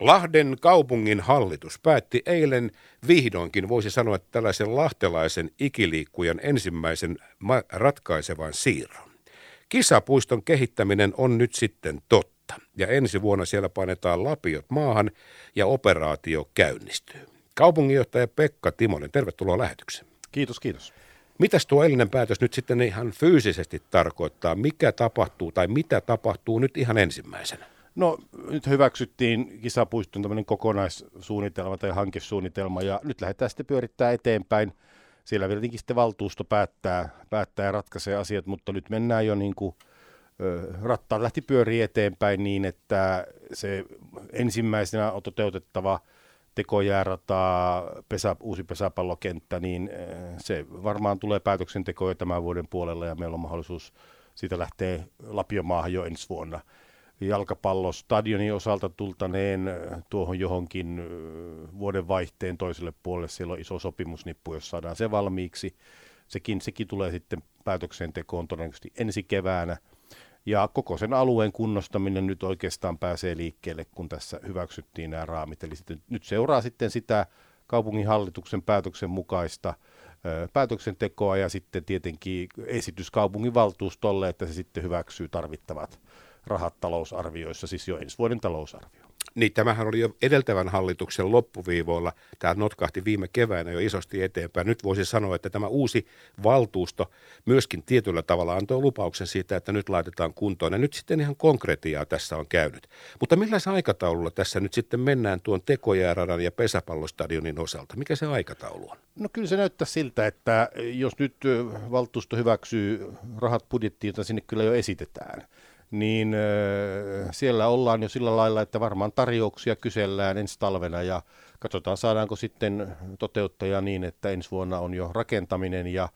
Lahden kaupungin hallitus päätti eilen vihdoinkin, voisi sanoa, tällaisen lahtelaisen ikiliikkujan ensimmäisen ratkaisevan siirron. Kisapuiston kehittäminen on nyt sitten totta, ja ensi vuonna siellä painetaan lapiot maahan ja operaatio käynnistyy. Kaupunginjohtaja Pekka Timonen, tervetuloa lähetykseen. Kiitos, kiitos. Mitäs tuo eilinen päätös nyt sitten ihan fyysisesti tarkoittaa? Mikä tapahtuu tai mitä tapahtuu nyt ihan ensimmäisenä? No nyt hyväksyttiin kisapuiston tämmöinen kokonaissuunnitelma tai hankesuunnitelma ja nyt lähdetään sitten pyörittää eteenpäin. Siellä vielä sitten valtuusto päättää, päättää ja ratkaisee asiat, mutta nyt mennään jo niin kuin rattaat lähti pyörii eteenpäin niin, että se ensimmäisenä on toteutettava tekojäärata, pesä, uusi pesäpallokenttä, niin se varmaan tulee päätöksentekoon jo tämän vuoden puolella ja meillä on mahdollisuus siitä lähteä Lapiomaahan jo ensi vuonna jalkapallostadionin osalta tultaneen äh, tuohon johonkin äh, vuoden vaihteen toiselle puolelle. Siellä on iso sopimusnippu, jos saadaan se valmiiksi. Sekin, sekin tulee sitten päätöksentekoon todennäköisesti ensi keväänä. Ja koko sen alueen kunnostaminen nyt oikeastaan pääsee liikkeelle, kun tässä hyväksyttiin nämä raamit. Eli sitten, nyt seuraa sitten sitä kaupunginhallituksen päätöksen mukaista äh, päätöksentekoa ja sitten tietenkin esitys kaupunginvaltuustolle, että se sitten hyväksyy tarvittavat rahat talousarvioissa, siis jo ensi vuoden talousarvio. Niin, tämähän oli jo edeltävän hallituksen loppuviivoilla. Tämä notkahti viime keväänä jo isosti eteenpäin. Nyt voisi sanoa, että tämä uusi valtuusto myöskin tietyllä tavalla antoi lupauksen siitä, että nyt laitetaan kuntoon. Ja nyt sitten ihan konkretiaa tässä on käynyt. Mutta millä se aikataululla tässä nyt sitten mennään tuon tekojääradan ja pesäpallostadionin osalta? Mikä se aikataulu on? No kyllä se näyttää siltä, että jos nyt valtuusto hyväksyy rahat budjettiin, jota sinne kyllä jo esitetään – niin siellä ollaan jo sillä lailla, että varmaan tarjouksia kysellään ensi talvena ja katsotaan saadaanko sitten toteuttaja niin, että ensi vuonna on jo rakentaminen ja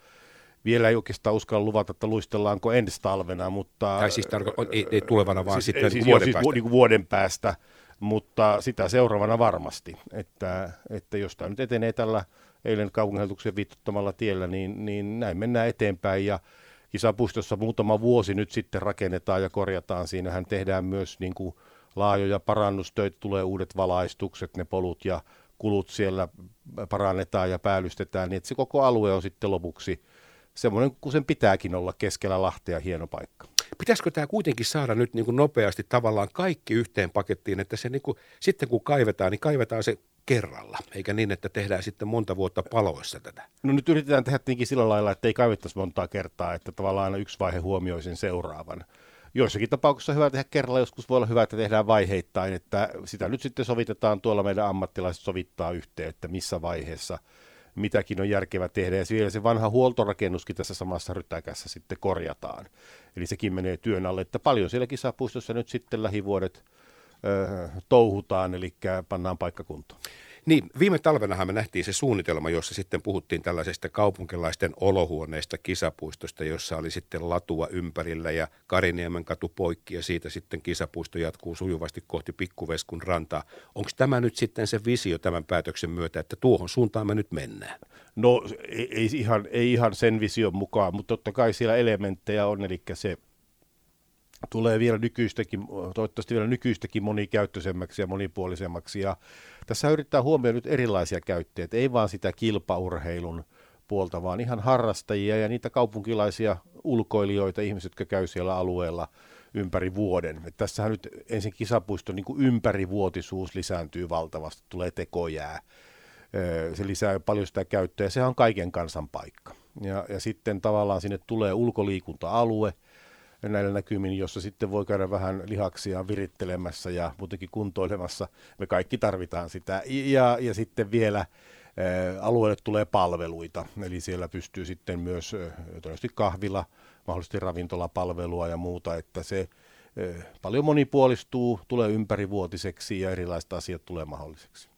vielä ei oikeastaan uskalla luvata, että luistellaanko ensi talvena, mutta... Tai siis tarko- ei, ei tulevana, vaan siis, sitten siis vuoden siis päästä. Niin kuin vuoden päästä, mutta sitä seuraavana varmasti, että, että jos tämä nyt etenee tällä eilen kaupunginhallituksen viittottamalla tiellä, niin, niin näin mennään eteenpäin ja kisapuistossa muutama vuosi nyt sitten rakennetaan ja korjataan. Siinähän tehdään myös niin kuin laajoja parannustöitä, tulee uudet valaistukset, ne polut ja kulut siellä parannetaan ja päällystetään, niin että se koko alue on sitten lopuksi semmoinen kuin sen pitääkin olla keskellä Lahtea hieno paikka. Pitäisikö tämä kuitenkin saada nyt niin kuin nopeasti tavallaan kaikki yhteen pakettiin, että se niin kuin, sitten kun kaivetaan, niin kaivetaan se kerralla, eikä niin, että tehdään sitten monta vuotta paloissa tätä. No nyt yritetään tehdä tietenkin sillä lailla, että ei kaivettaisi montaa kertaa, että tavallaan aina yksi vaihe huomioi sen seuraavan. Joissakin tapauksissa on hyvä tehdä kerralla, joskus voi olla hyvä, että tehdään vaiheittain, että sitä nyt sitten sovitetaan tuolla meidän ammattilaiset sovittaa yhteen, että missä vaiheessa mitäkin on järkevä tehdä. Ja vielä se vanha huoltorakennuskin tässä samassa rytäkässä sitten korjataan. Eli sekin menee työn alle, että paljon siellä kisapuistossa nyt sitten lähivuodet touhutaan, eli pannaan paikkakuntoon. Niin, viime talvenahan me nähtiin se suunnitelma, jossa sitten puhuttiin tällaisesta kaupunkilaisten olohuoneista kisapuistosta, jossa oli sitten latua ympärillä ja Kariniemen katu poikki ja siitä sitten kisapuisto jatkuu sujuvasti kohti Pikkuveskun rantaa. Onko tämä nyt sitten se visio tämän päätöksen myötä, että tuohon suuntaan me nyt mennään? No ei, ei, ihan, ei ihan sen vision mukaan, mutta totta kai siellä elementtejä on, eli se tulee vielä nykyistäkin, toivottavasti vielä nykyistäkin monikäyttöisemmäksi ja monipuolisemmaksi. Ja tässä yrittää huomioida nyt erilaisia käyttäjiä, ei vaan sitä kilpaurheilun puolta, vaan ihan harrastajia ja niitä kaupunkilaisia ulkoilijoita, ihmiset, jotka käy siellä alueella ympäri vuoden. Et tässähän nyt ensin kisapuiston niin ympärivuotisuus lisääntyy valtavasti, tulee tekojää. Se lisää paljon sitä käyttöä ja sehän on kaiken kansan paikka. Ja, ja sitten tavallaan sinne tulee ulkoliikunta-alue, näillä näkymin, jossa sitten voi käydä vähän lihaksia virittelemässä ja muutenkin kuntoilemassa. Me kaikki tarvitaan sitä. Ja, ja sitten vielä alueelle tulee palveluita, eli siellä pystyy sitten myös todennäköisesti kahvila, mahdollisesti ravintolapalvelua ja muuta, että se paljon monipuolistuu, tulee ympärivuotiseksi ja erilaiset asiat tulee mahdolliseksi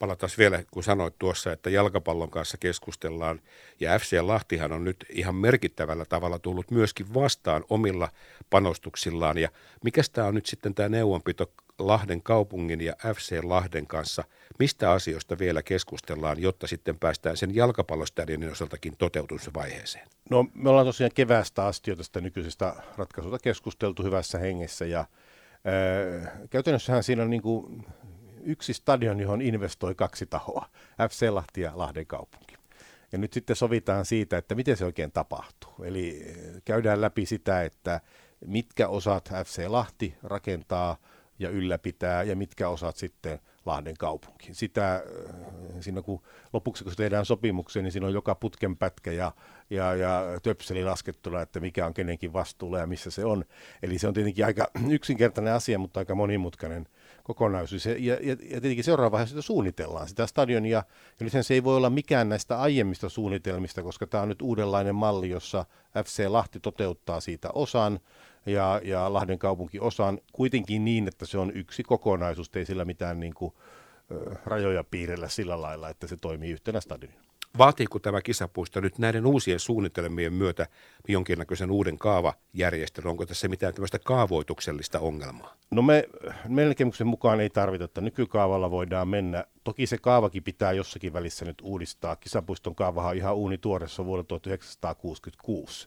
palataan vielä, kun sanoit tuossa, että jalkapallon kanssa keskustellaan, ja FC Lahtihan on nyt ihan merkittävällä tavalla tullut myöskin vastaan omilla panostuksillaan, ja mikä tämä on nyt sitten tämä neuvonpito Lahden kaupungin ja FC Lahden kanssa, mistä asioista vielä keskustellaan, jotta sitten päästään sen jalkapallostadionin osaltakin toteutusvaiheeseen? No me ollaan tosiaan keväästä asti jo tästä nykyisestä ratkaisusta keskusteltu hyvässä hengessä, ja ää, käytännössähän siinä on niin kuin yksi stadion, johon investoi kaksi tahoa, FC Lahti ja Lahden kaupunki. Ja nyt sitten sovitaan siitä, että miten se oikein tapahtuu. Eli käydään läpi sitä, että mitkä osat FC Lahti rakentaa ja ylläpitää ja mitkä osat sitten Lahden kaupunki. Sitä, äh, siinä kun lopuksi kun tehdään sopimuksia, niin siinä on joka putken pätkä ja, ja, ja töpseli laskettuna, että mikä on kenenkin vastuulla ja missä se on. Eli se on tietenkin aika yksinkertainen asia, mutta aika monimutkainen kokonaisuus. Ja, ja, ja tietenkin seuraava vaihe sitä suunnitellaan, sitä stadionia. Ja nythän se ei voi olla mikään näistä aiemmista suunnitelmista, koska tämä on nyt uudenlainen malli, jossa FC Lahti toteuttaa siitä osan ja, ja Lahden kaupunki osan kuitenkin niin, että se on yksi kokonaisuus, ei sillä mitään niin kuin, rajoja piirrellä sillä lailla, että se toimii yhtenä stadionina. Vaatiiko tämä kisapuisto nyt näiden uusien suunnitelmien myötä jonkinnäköisen uuden kaavajärjestelyn? Onko tässä mitään tämmöistä kaavoituksellista ongelmaa? No me, näkemyksen mukaan ei tarvita, että nykykaavalla voidaan mennä. Toki se kaavakin pitää jossakin välissä nyt uudistaa. Kisapuiston kaavahan on ihan uuni tuoressa vuodelta 1966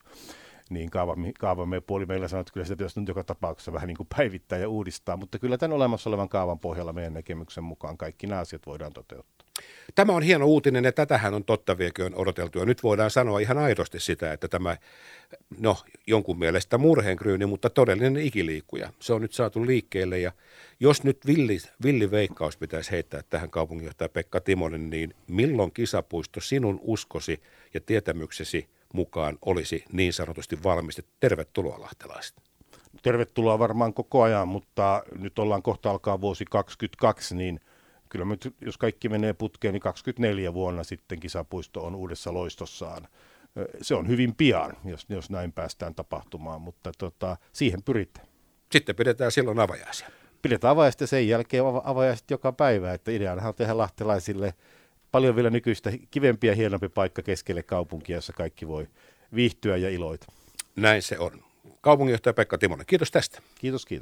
niin kaava, kaavamme puoli meillä sanoo, että kyllä sitä pitäisi nyt joka tapauksessa vähän niin kuin päivittää ja uudistaa, mutta kyllä tämän olemassa olevan kaavan pohjalla meidän näkemyksen mukaan kaikki nämä asiat voidaan toteuttaa. Tämä on hieno uutinen ja tätähän on totta vieköön odoteltu ja nyt voidaan sanoa ihan aidosti sitä, että tämä, no jonkun mielestä murheenkryyni, mutta todellinen ikiliikkuja. Se on nyt saatu liikkeelle ja jos nyt villi, villi veikkaus pitäisi heittää tähän kaupunginjohtaja Pekka Timonen, niin milloin kisapuisto sinun uskosi ja tietämyksesi mukaan olisi niin sanotusti valmis. Tervetuloa lahtelaiset. Tervetuloa varmaan koko ajan, mutta nyt ollaan kohta alkaa vuosi 2022, niin kyllä me, jos kaikki menee putkeen, niin 24 vuonna sitten kisapuisto on uudessa loistossaan. Se on hyvin pian, jos, jos näin päästään tapahtumaan, mutta tota, siihen pyritään. Sitten pidetään silloin avajaisia. Pidetään avajaista sen jälkeen avajaiset joka päivä, että ideanahan on tehdä lahtelaisille – paljon vielä nykyistä kivempi ja hienompi paikka keskelle kaupunkia, jossa kaikki voi viihtyä ja iloita. Näin se on. Kaupunginjohtaja Pekka Timonen, kiitos tästä. Kiitos, kiitos.